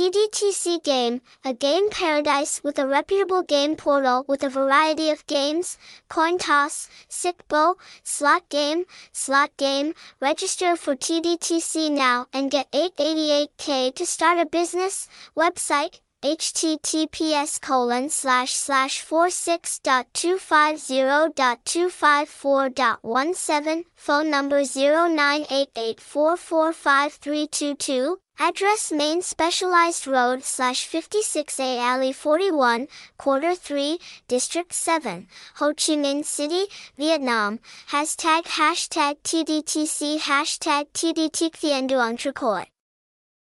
TDTC Game, a game paradise with a reputable game portal with a variety of games, coin toss, sic bo, slot game, slot game. Register for TDTC now and get 888k to start a business. Website https colon slash slash four six dot two five zero dot two five four dot one seven phone number zero nine eight eight four four five three two two address main specialized road slash 56a alley 41 quarter 3 district 7 ho chi minh city vietnam. Hashtag hashtag tdtc hashtag tdtc